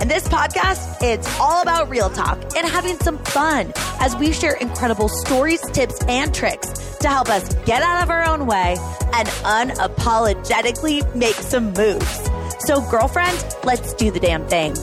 And this podcast, it's all about real talk and having some fun as we share incredible stories, tips, and tricks to help us get out of our own way and unapologetically make some moves. So, girlfriend, let's do the damn thing.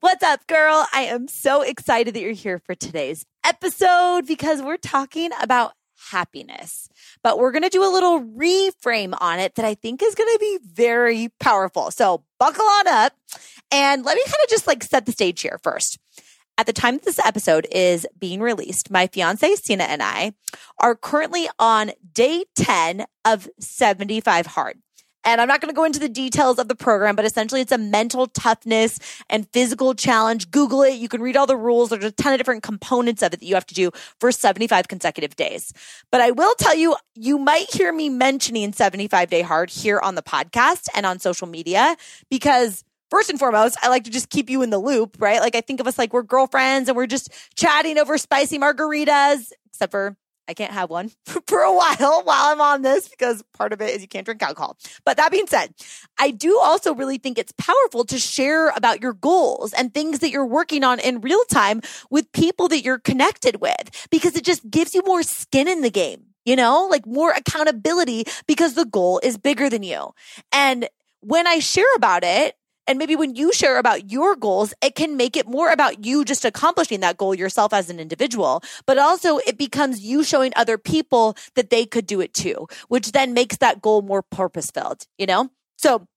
What's up, girl? I am so excited that you're here for today's episode because we're talking about happiness. But we're going to do a little reframe on it that I think is going to be very powerful. So buckle on up and let me kind of just like set the stage here first. At the time this episode is being released, my fiance Sina and I are currently on day 10 of 75 hard. And I'm not going to go into the details of the program, but essentially it's a mental toughness and physical challenge. Google it. You can read all the rules. There's a ton of different components of it that you have to do for 75 consecutive days. But I will tell you, you might hear me mentioning 75 day hard here on the podcast and on social media because first and foremost, I like to just keep you in the loop, right? Like I think of us like we're girlfriends and we're just chatting over spicy margaritas, except for I can't have one for a while while I'm on this because part of it is you can't drink alcohol. But that being said, I do also really think it's powerful to share about your goals and things that you're working on in real time with people that you're connected with because it just gives you more skin in the game, you know, like more accountability because the goal is bigger than you. And when I share about it, and maybe when you share about your goals, it can make it more about you just accomplishing that goal yourself as an individual, but also it becomes you showing other people that they could do it too, which then makes that goal more purpose filled, you know? So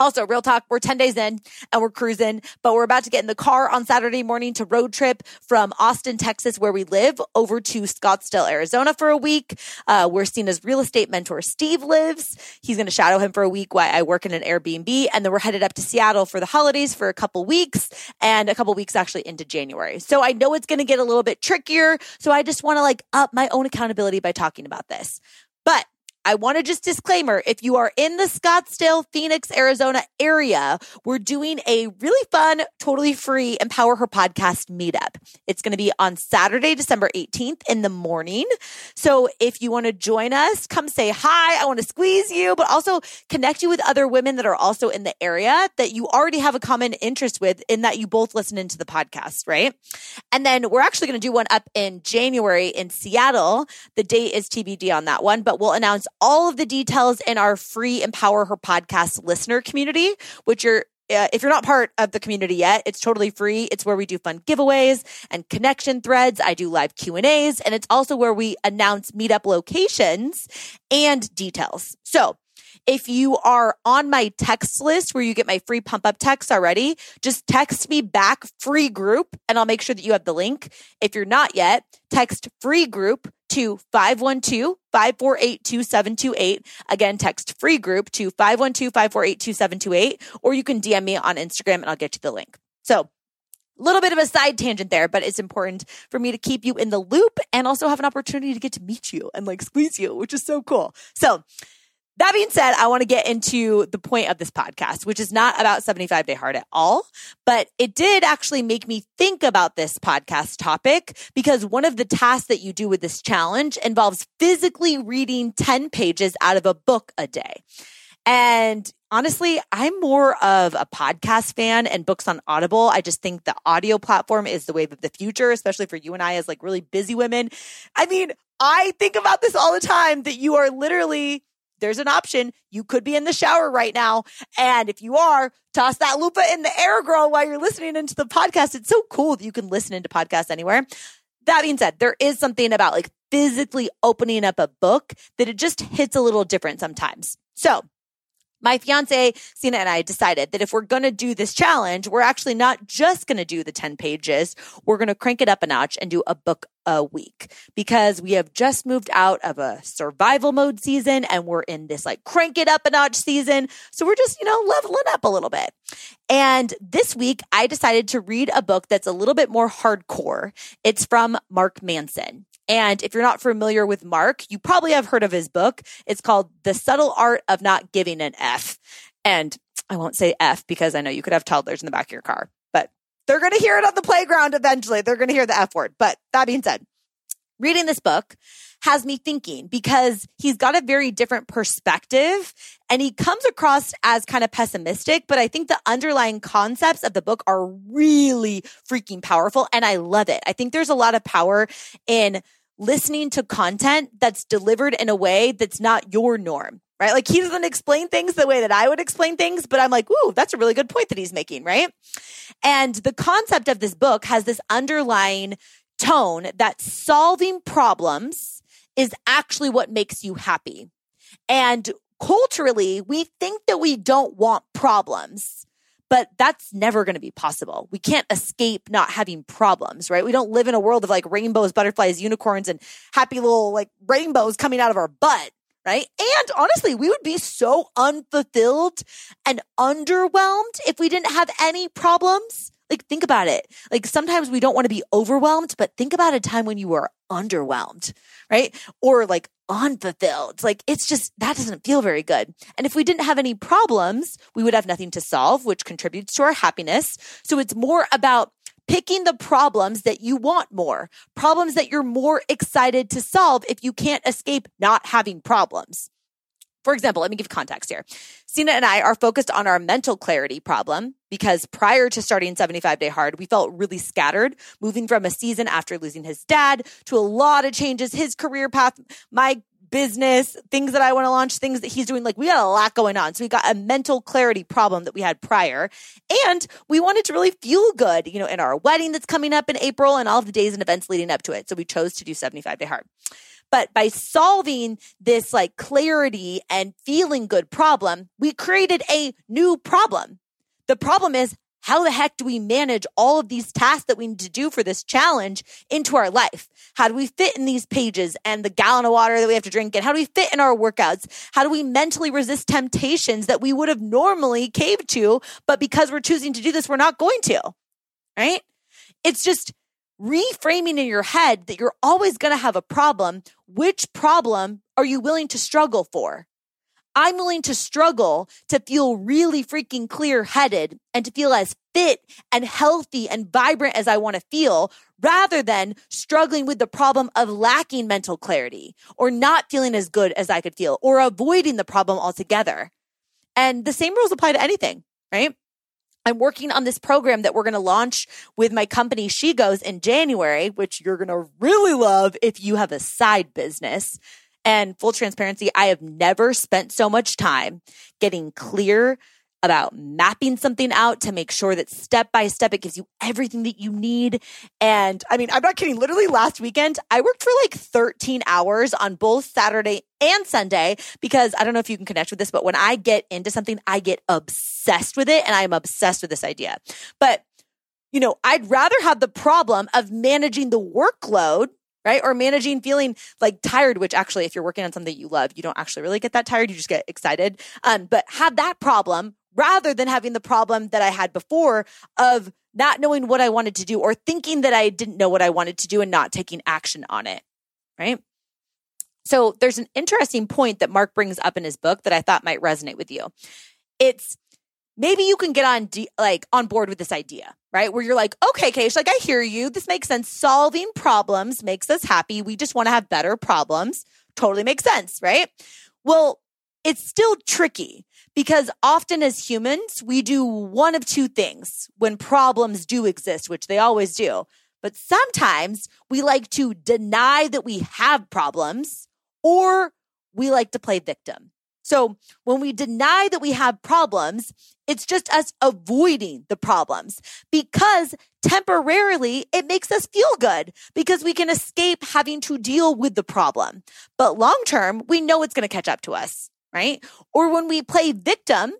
also, real talk, we're 10 days in and we're cruising, but we're about to get in the car on Saturday morning to road trip from Austin, Texas, where we live, over to Scottsdale, Arizona for a week. Uh, where Sina's real estate mentor, Steve, lives. He's going to shadow him for a week while I work in an Airbnb. And then we're headed up to Seattle for the holidays for a couple weeks and a couple weeks actually into January. So I know it's going to get a little bit trickier. So I just want to like up my own accountability by talking about this. But I want to just disclaimer if you are in the Scottsdale, Phoenix, Arizona area, we're doing a really fun, totally free Empower Her podcast meetup. It's going to be on Saturday, December 18th in the morning. So if you want to join us, come say hi. I want to squeeze you, but also connect you with other women that are also in the area that you already have a common interest with in that you both listen into the podcast, right? And then we're actually going to do one up in January in Seattle. The date is TBD on that one, but we'll announce all of the details in our free Empower Her podcast listener community, which are uh, if you're not part of the community yet, it's totally free. It's where we do fun giveaways and connection threads. I do live Q and A's and it's also where we announce meetup locations and details. So if you are on my text list where you get my free pump up text already, just text me back free group and I'll make sure that you have the link. If you're not yet, text free group to 512 548 2728. Again, text free group to 512 548 2728, or you can DM me on Instagram and I'll get you the link. So, a little bit of a side tangent there, but it's important for me to keep you in the loop and also have an opportunity to get to meet you and like squeeze you, which is so cool. So, that being said, I want to get into the point of this podcast, which is not about 75 day hard at all, but it did actually make me think about this podcast topic because one of the tasks that you do with this challenge involves physically reading 10 pages out of a book a day. And honestly, I'm more of a podcast fan and books on Audible. I just think the audio platform is the wave of the future, especially for you and I as like really busy women. I mean, I think about this all the time that you are literally there's an option. You could be in the shower right now. And if you are, toss that loofah in the air, girl, while you're listening into the podcast. It's so cool that you can listen into podcasts anywhere. That being said, there is something about like physically opening up a book that it just hits a little different sometimes. So my fiance, Sina, and I decided that if we're going to do this challenge, we're actually not just going to do the 10 pages. We're going to crank it up a notch and do a book a week because we have just moved out of a survival mode season and we're in this like crank it up a notch season. So we're just, you know, leveling up a little bit. And this week I decided to read a book that's a little bit more hardcore. It's from Mark Manson. And if you're not familiar with Mark, you probably have heard of his book. It's called The Subtle Art of Not Giving an F. And I won't say F because I know you could have toddlers in the back of your car, but they're going to hear it on the playground eventually. They're going to hear the F word. But that being said, reading this book has me thinking because he's got a very different perspective and he comes across as kind of pessimistic, but I think the underlying concepts of the book are really freaking powerful and I love it. I think there's a lot of power in listening to content that's delivered in a way that's not your norm, right? Like he doesn't explain things the way that I would explain things, but I'm like, ooh, that's a really good point that he's making, right? And the concept of this book has this underlying tone that solving problems is actually what makes you happy. And culturally, we think that we don't want problems but that's never going to be possible. We can't escape not having problems, right? We don't live in a world of like rainbows, butterflies, unicorns, and happy little like rainbows coming out of our butt, right? And honestly, we would be so unfulfilled and underwhelmed if we didn't have any problems. Like, think about it. Like, sometimes we don't want to be overwhelmed, but think about a time when you were underwhelmed, right? Or like unfulfilled. Like, it's just, that doesn't feel very good. And if we didn't have any problems, we would have nothing to solve, which contributes to our happiness. So it's more about picking the problems that you want more, problems that you're more excited to solve if you can't escape not having problems. For example, let me give context here. Sina and I are focused on our mental clarity problem because prior to starting 75 Day Hard, we felt really scattered, moving from a season after losing his dad to a lot of changes, his career path, my business, things that I want to launch, things that he's doing. Like we got a lot going on. So we got a mental clarity problem that we had prior. And we wanted to really feel good, you know, in our wedding that's coming up in April and all of the days and events leading up to it. So we chose to do 75 Day Hard. But by solving this like clarity and feeling good problem, we created a new problem. The problem is how the heck do we manage all of these tasks that we need to do for this challenge into our life? How do we fit in these pages and the gallon of water that we have to drink? And how do we fit in our workouts? How do we mentally resist temptations that we would have normally caved to, but because we're choosing to do this, we're not going to? Right? It's just reframing in your head that you're always going to have a problem. Which problem are you willing to struggle for? I'm willing to struggle to feel really freaking clear headed and to feel as fit and healthy and vibrant as I want to feel rather than struggling with the problem of lacking mental clarity or not feeling as good as I could feel or avoiding the problem altogether. And the same rules apply to anything, right? I'm working on this program that we're going to launch with my company She Goes in January, which you're going to really love if you have a side business. And full transparency, I have never spent so much time getting clear about mapping something out to make sure that step by step it gives you everything that you need. And I mean, I'm not kidding. Literally last weekend, I worked for like 13 hours on both Saturday and Sunday because I don't know if you can connect with this, but when I get into something, I get obsessed with it and I'm obsessed with this idea. But you know, I'd rather have the problem of managing the workload right? Or managing feeling like tired, which actually, if you're working on something you love, you don't actually really get that tired. You just get excited. Um, but have that problem rather than having the problem that I had before of not knowing what I wanted to do or thinking that I didn't know what I wanted to do and not taking action on it. Right. So there's an interesting point that Mark brings up in his book that I thought might resonate with you. It's maybe you can get on de- like on board with this idea, right? Where you're like, okay, Keish, like I hear you. This makes sense. Solving problems makes us happy. We just want to have better problems. Totally makes sense, right? Well, it's still tricky because often as humans, we do one of two things when problems do exist, which they always do. But sometimes we like to deny that we have problems or we like to play victim. So when we deny that we have problems, it's just us avoiding the problems because temporarily it makes us feel good because we can escape having to deal with the problem. But long term, we know it's going to catch up to us right? Or when we play victim,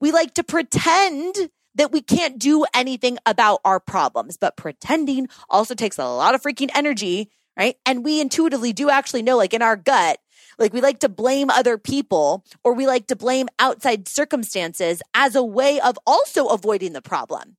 we like to pretend that we can't do anything about our problems, but pretending also takes a lot of freaking energy, right? And we intuitively do actually know, like in our gut, like we like to blame other people or we like to blame outside circumstances as a way of also avoiding the problem.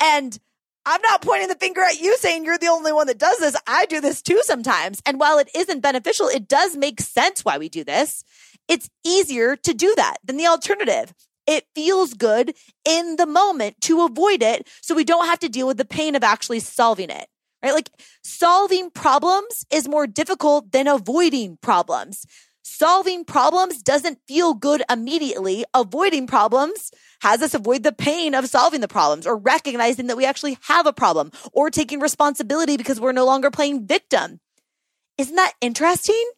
And I'm not pointing the finger at you saying you're the only one that does this. I do this too sometimes. And while it isn't beneficial, it does make sense why we do this. It's easier to do that than the alternative. It feels good in the moment to avoid it so we don't have to deal with the pain of actually solving it. Right? Like solving problems is more difficult than avoiding problems. Solving problems doesn't feel good immediately. Avoiding problems has us avoid the pain of solving the problems or recognizing that we actually have a problem or taking responsibility because we're no longer playing victim. Isn't that interesting?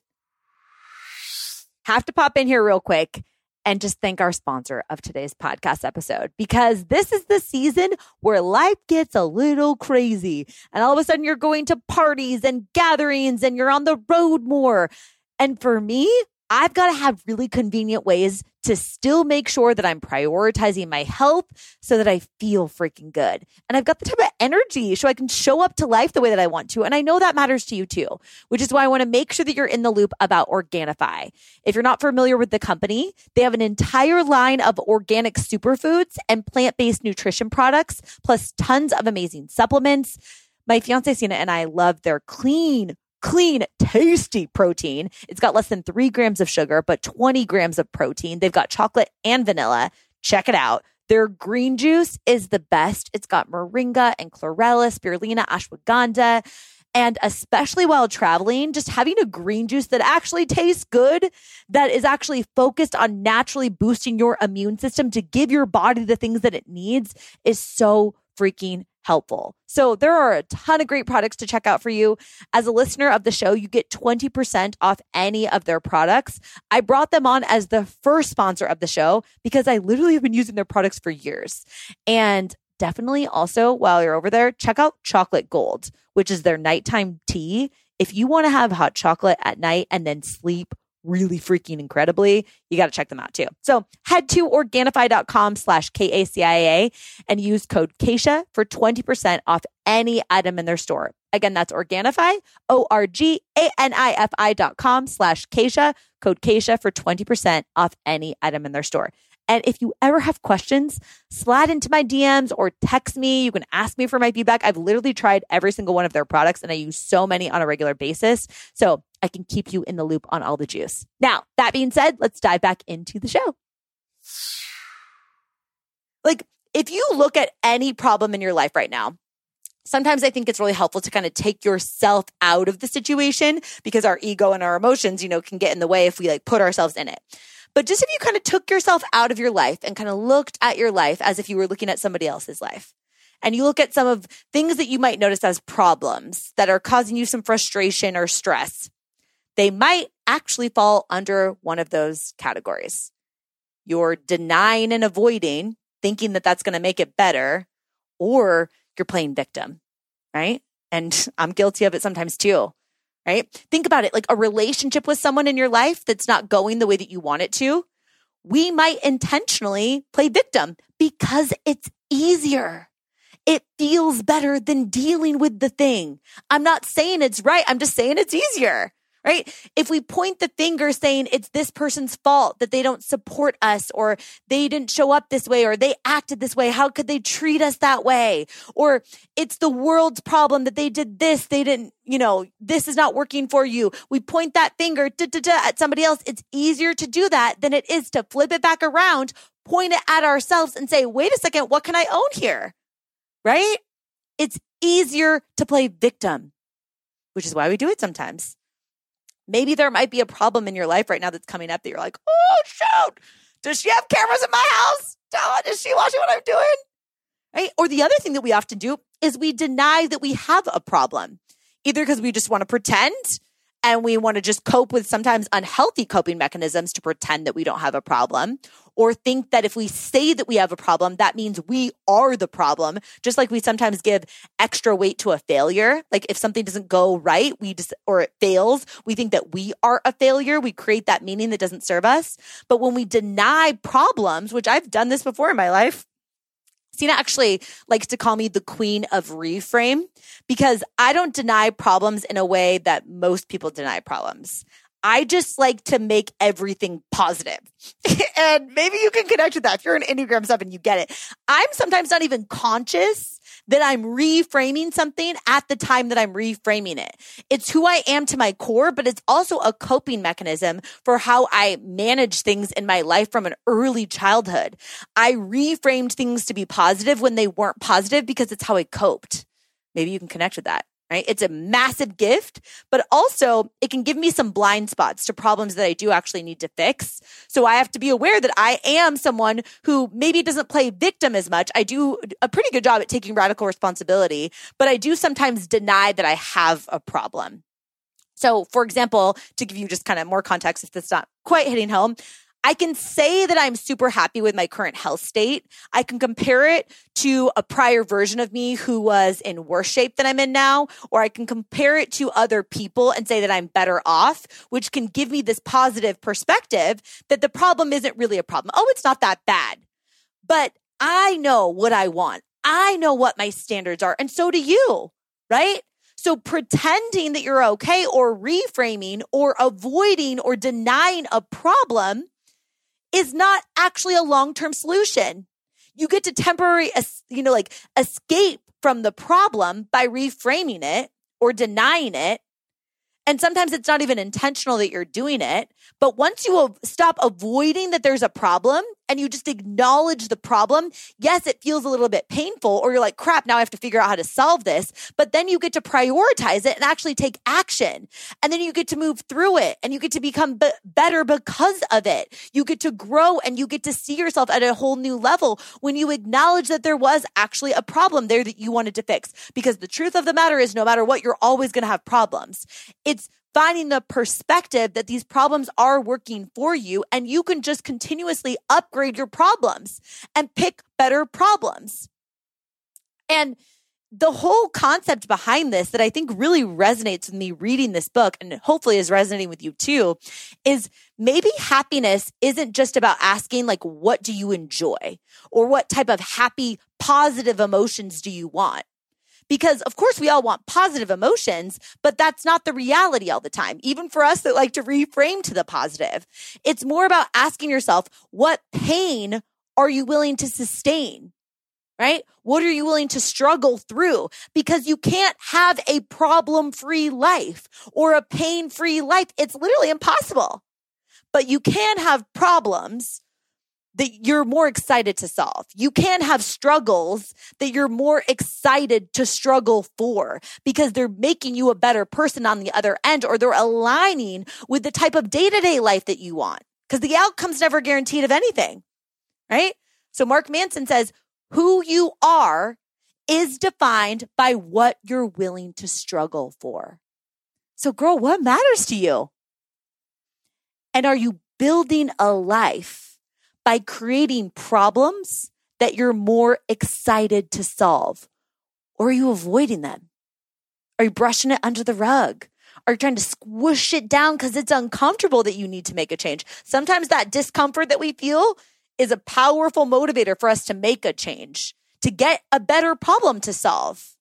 Have to pop in here real quick and just thank our sponsor of today's podcast episode because this is the season where life gets a little crazy and all of a sudden you're going to parties and gatherings and you're on the road more. And for me, I've got to have really convenient ways to still make sure that I'm prioritizing my health so that I feel freaking good. And I've got the type of energy so I can show up to life the way that I want to. And I know that matters to you too, which is why I want to make sure that you're in the loop about Organifi. If you're not familiar with the company, they have an entire line of organic superfoods and plant based nutrition products, plus tons of amazing supplements. My fiance Sina and I love their clean, clean, tasty protein. It's got less than three grams of sugar, but 20 grams of protein. They've got chocolate and vanilla. Check it out. Their green juice is the best. It's got moringa and chlorella, spirulina, ashwagandha. And especially while traveling, just having a green juice that actually tastes good, that is actually focused on naturally boosting your immune system to give your body the things that it needs is so freaking helpful. So there are a ton of great products to check out for you. As a listener of the show, you get 20% off any of their products. I brought them on as the first sponsor of the show because I literally have been using their products for years. And definitely also while you're over there, check out Chocolate Gold, which is their nighttime tea. If you want to have hot chocolate at night and then sleep really freaking incredibly, you got to check them out too. So head to Organifi.com slash K-A-C-I-A and use code KACIA for 20% off any item in their store. Again, that's Organifi, O-R-G-A-N-I-F-I dot com slash KACIA, code KACIA for 20% off any item in their store. And if you ever have questions, slide into my DMs or text me. You can ask me for my feedback. I've literally tried every single one of their products and I use so many on a regular basis. So I can keep you in the loop on all the juice. Now, that being said, let's dive back into the show. Like, if you look at any problem in your life right now, sometimes I think it's really helpful to kind of take yourself out of the situation because our ego and our emotions, you know, can get in the way if we like put ourselves in it. But just if you kind of took yourself out of your life and kind of looked at your life as if you were looking at somebody else's life. And you look at some of things that you might notice as problems that are causing you some frustration or stress. They might actually fall under one of those categories. You're denying and avoiding, thinking that that's going to make it better, or you're playing victim, right? And I'm guilty of it sometimes too right? Think about it like a relationship with someone in your life that's not going the way that you want it to. We might intentionally play victim because it's easier. It feels better than dealing with the thing. I'm not saying it's right. I'm just saying it's easier right? If we point the finger saying it's this person's fault that they don't support us or they didn't show up this way or they acted this way, how could they treat us that way? Or it's the world's problem that they did this, they didn't, you know, this is not working for you. We point that finger at somebody else. It's easier to do that than it is to flip it back around, point it at ourselves and say, wait a second, what can I own here? Right? It's easier to play victim, which is why we do it sometimes. Maybe there might be a problem in your life right now that's coming up that you're like, oh, shoot. Does she have cameras in my house? Does she watching what I'm doing? Right. Or the other thing that we often do is we deny that we have a problem, either because we just want to pretend and we want to just cope with sometimes unhealthy coping mechanisms to pretend that we don't have a problem or think that if we say that we have a problem, that means we are the problem. Just like we sometimes give extra weight to a failure. Like if something doesn't go right, we just, or it fails, we think that we are a failure. We create that meaning that doesn't serve us. But when we deny problems, which I've done this before in my life, Sina actually likes to call me the queen of reframe because I don't deny problems in a way that most people deny problems. I just like to make everything positive. and maybe you can connect with that. If you're an Enneagram 7, you get it. I'm sometimes not even conscious that I'm reframing something at the time that I'm reframing it. It's who I am to my core, but it's also a coping mechanism for how I manage things in my life from an early childhood. I reframed things to be positive when they weren't positive because it's how I coped. Maybe you can connect with that right? It's a massive gift, but also it can give me some blind spots to problems that I do actually need to fix. So I have to be aware that I am someone who maybe doesn't play victim as much. I do a pretty good job at taking radical responsibility, but I do sometimes deny that I have a problem. So, for example, to give you just kind of more context, if that's not quite hitting home, I can say that I'm super happy with my current health state. I can compare it to a prior version of me who was in worse shape than I'm in now, or I can compare it to other people and say that I'm better off, which can give me this positive perspective that the problem isn't really a problem. Oh, it's not that bad. But I know what I want. I know what my standards are. And so do you, right? So pretending that you're okay or reframing or avoiding or denying a problem is not actually a long-term solution. You get to temporary, you know, like escape from the problem by reframing it or denying it. And sometimes it's not even intentional that you're doing it. But once you stop avoiding that there's a problem and you just acknowledge the problem, yes, it feels a little bit painful, or you're like, crap, now I have to figure out how to solve this. But then you get to prioritize it and actually take action. And then you get to move through it and you get to become b- better because of it. You get to grow and you get to see yourself at a whole new level when you acknowledge that there was actually a problem there that you wanted to fix. Because the truth of the matter is, no matter what, you're always going to have problems. It's finding the perspective that these problems are working for you and you can just continuously upgrade your problems and pick better problems. And the whole concept behind this that I think really resonates with me reading this book and hopefully is resonating with you too is maybe happiness isn't just about asking like what do you enjoy or what type of happy positive emotions do you want because of course we all want positive emotions, but that's not the reality all the time. Even for us that like to reframe to the positive, it's more about asking yourself, what pain are you willing to sustain? Right? What are you willing to struggle through? Because you can't have a problem free life or a pain free life. It's literally impossible. But you can have problems that you're more excited to solve. You can have struggles that you're more excited to struggle for because they're making you a better person on the other end or they're aligning with the type of day to day life that you want because the outcome's never guaranteed of anything, right? So Mark Manson says, who you are is defined by what you're willing to struggle for. So girl, what matters to you? And are you building a life by creating problems that you're more excited to solve? Or are you avoiding them? Are you brushing it under the rug? Are you trying to squish it down because it's uncomfortable that you need to make a change? Sometimes that discomfort that we feel is a powerful motivator for us to make a change, to get a better problem to solve.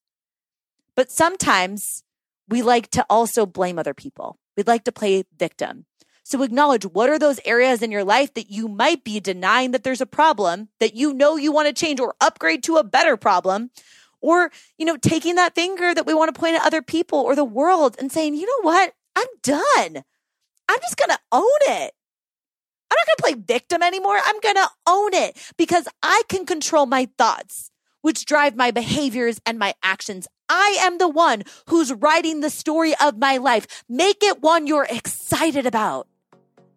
But sometimes we like to also blame other people. We'd like to play victim. So acknowledge what are those areas in your life that you might be denying that there's a problem that you know you want to change or upgrade to a better problem. Or, you know, taking that finger that we want to point at other people or the world and saying, you know what? I'm done. I'm just going to own it. I'm not going to play victim anymore. I'm going to own it because I can control my thoughts, which drive my behaviors and my actions. I am the one who's writing the story of my life. Make it one you're excited about.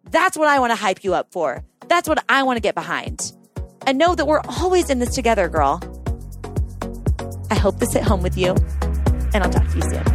That's what I want to hype you up for. That's what I want to get behind. And know that we're always in this together, girl. I hope this hit home with you, and I'll talk to you soon.